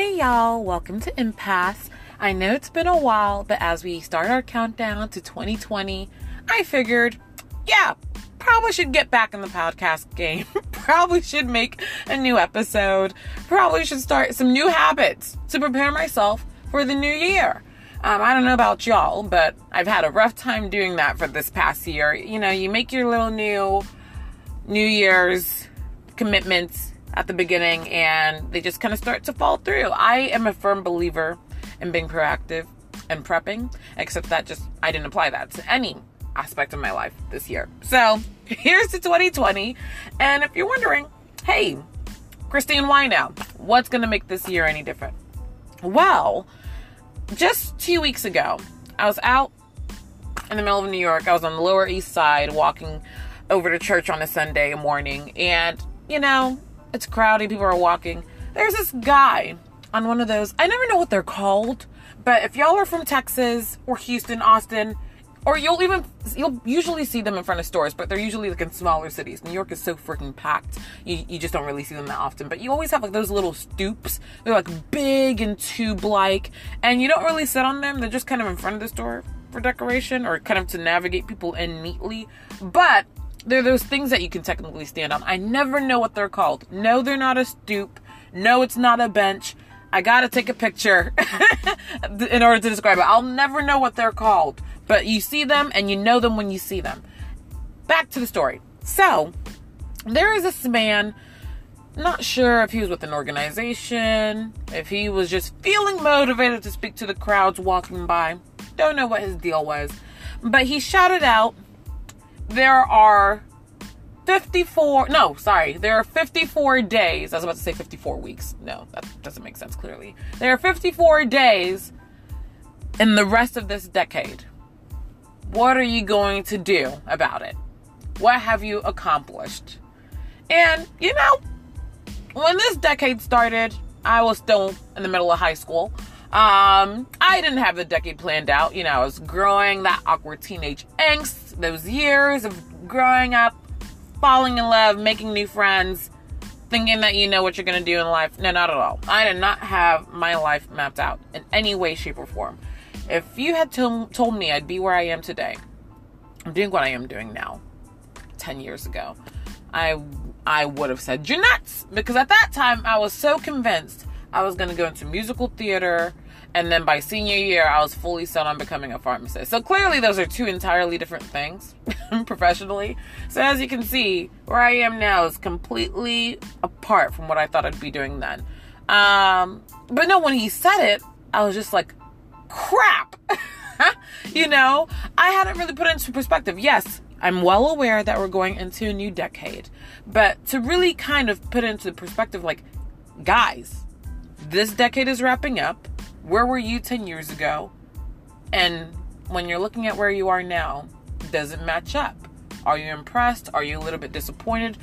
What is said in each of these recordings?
Hey y'all, welcome to Impasse. I know it's been a while, but as we start our countdown to 2020, I figured, yeah, probably should get back in the podcast game. probably should make a new episode. Probably should start some new habits to prepare myself for the new year. Um, I don't know about y'all, but I've had a rough time doing that for this past year. You know, you make your little new New Year's commitments at the beginning and they just kind of start to fall through. I am a firm believer in being proactive and prepping, except that just I didn't apply that to any aspect of my life this year. So here's to 2020. And if you're wondering, hey, Christine, why now? What's going to make this year any different? Well, just two weeks ago, I was out in the middle of New York. I was on the Lower East Side walking over to church on a Sunday morning. And, you know, it's crowded, people are walking. There's this guy on one of those, I never know what they're called, but if y'all are from Texas or Houston, Austin, or you'll even you'll usually see them in front of stores but they're usually like in smaller cities. New york is so freaking packed. You, you just don't really see them that often but you always have like those little stoops. They're like big and tube like and you don't really sit on them. They're just kind of in front of the store for decoration or kind of to navigate people in neatly. But they're those things that you can technically stand on. I never know what they're called. No, they're not a stoop. No, it's not a bench. I gotta take a picture in order to describe it. I'll never know what they're called, but you see them and you know them when you see them. Back to the story. So, there is this man, not sure if he was with an organization, if he was just feeling motivated to speak to the crowds walking by. Don't know what his deal was, but he shouted out there are 54 no sorry there are 54 days i was about to say 54 weeks. No that doesn't make sense clearly. There are 54 days in the rest of this decade. What are you going to do about it? What have you accomplished? And you know when this decade started i was still in the middle of high school um, I didn't have the decade planned out. You know, I was growing that awkward teenage angst, those years of growing up, falling in love, making new friends, thinking that you know what you're going to do in life. No, not at all. I did not have my life mapped out in any way, shape, or form. If you had to- told me I'd be where I am today, I'm doing what I am doing now, 10 years ago, I I would have said you're nuts because at that time I was so convinced I was going to go into musical theater. And then by senior year, I was fully set on becoming a pharmacist. So clearly, those are two entirely different things professionally. So as you can see, where I am now is completely apart from what I thought I'd be doing then. Um, but no, when he said it, I was just like, crap. you know, I hadn't really put it into perspective. Yes, I'm well aware that we're going into a new decade, but to really kind of put into perspective, like, guys, this decade is wrapping up. Where were you 10 years ago? And when you're looking at where you are now, does it match up? Are you impressed? Are you a little bit disappointed?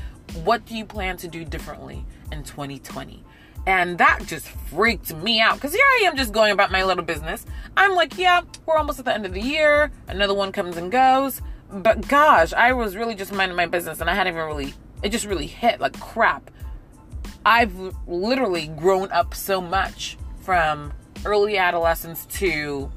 What do you plan to do differently in 2020? And that just freaked me out because here I am just going about my little business. I'm like, yeah, we're almost at the end of the year. Another one comes and goes. But gosh, I was really just minding my business and I hadn't even really, it just really hit like crap. I've literally grown up so much from early adolescence to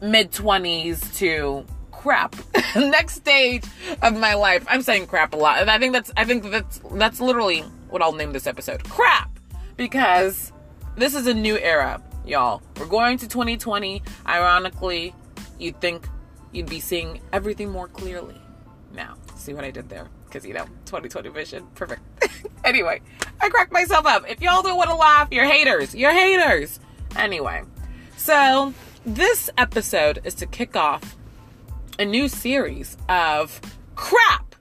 mid 20s to crap next stage of my life. I'm saying crap a lot. And i think that's i think that's that's literally what i'll name this episode. Crap! Because this is a new era y'all. We're going to 2020 ironically you'd think you'd be seeing everything more clearly now. See what i did there because you know 2020 vision perfect. Anyway i cracked myself up. If y'all don't want to laugh you're haters you're haters. Anyway so this episode is to kick off a new series of crap.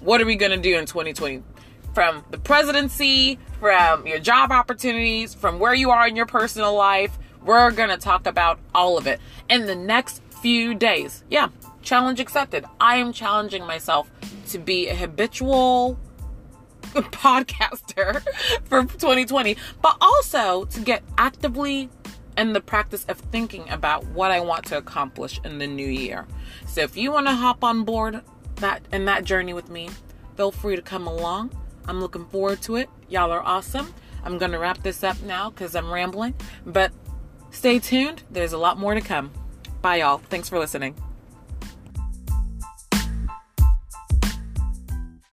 What are we to do in 2020 from the presidency from your job opportunities from where you are in your personal life we're to talk about all of it in the next few days. Yeah challenge accepted. I am challenging myself to be a habitual podcaster for 2020, but also to get actively in the practice of thinking about what I want to accomplish in the new year. So if you want to hop on board that in that journey with me, feel free to come along. I'm looking forward to it. Y'all are awesome. I'm going to wrap this up now because I'm rambling. But stay tuned. There's a lot more to come. Bye, y'all. Thanks for listening.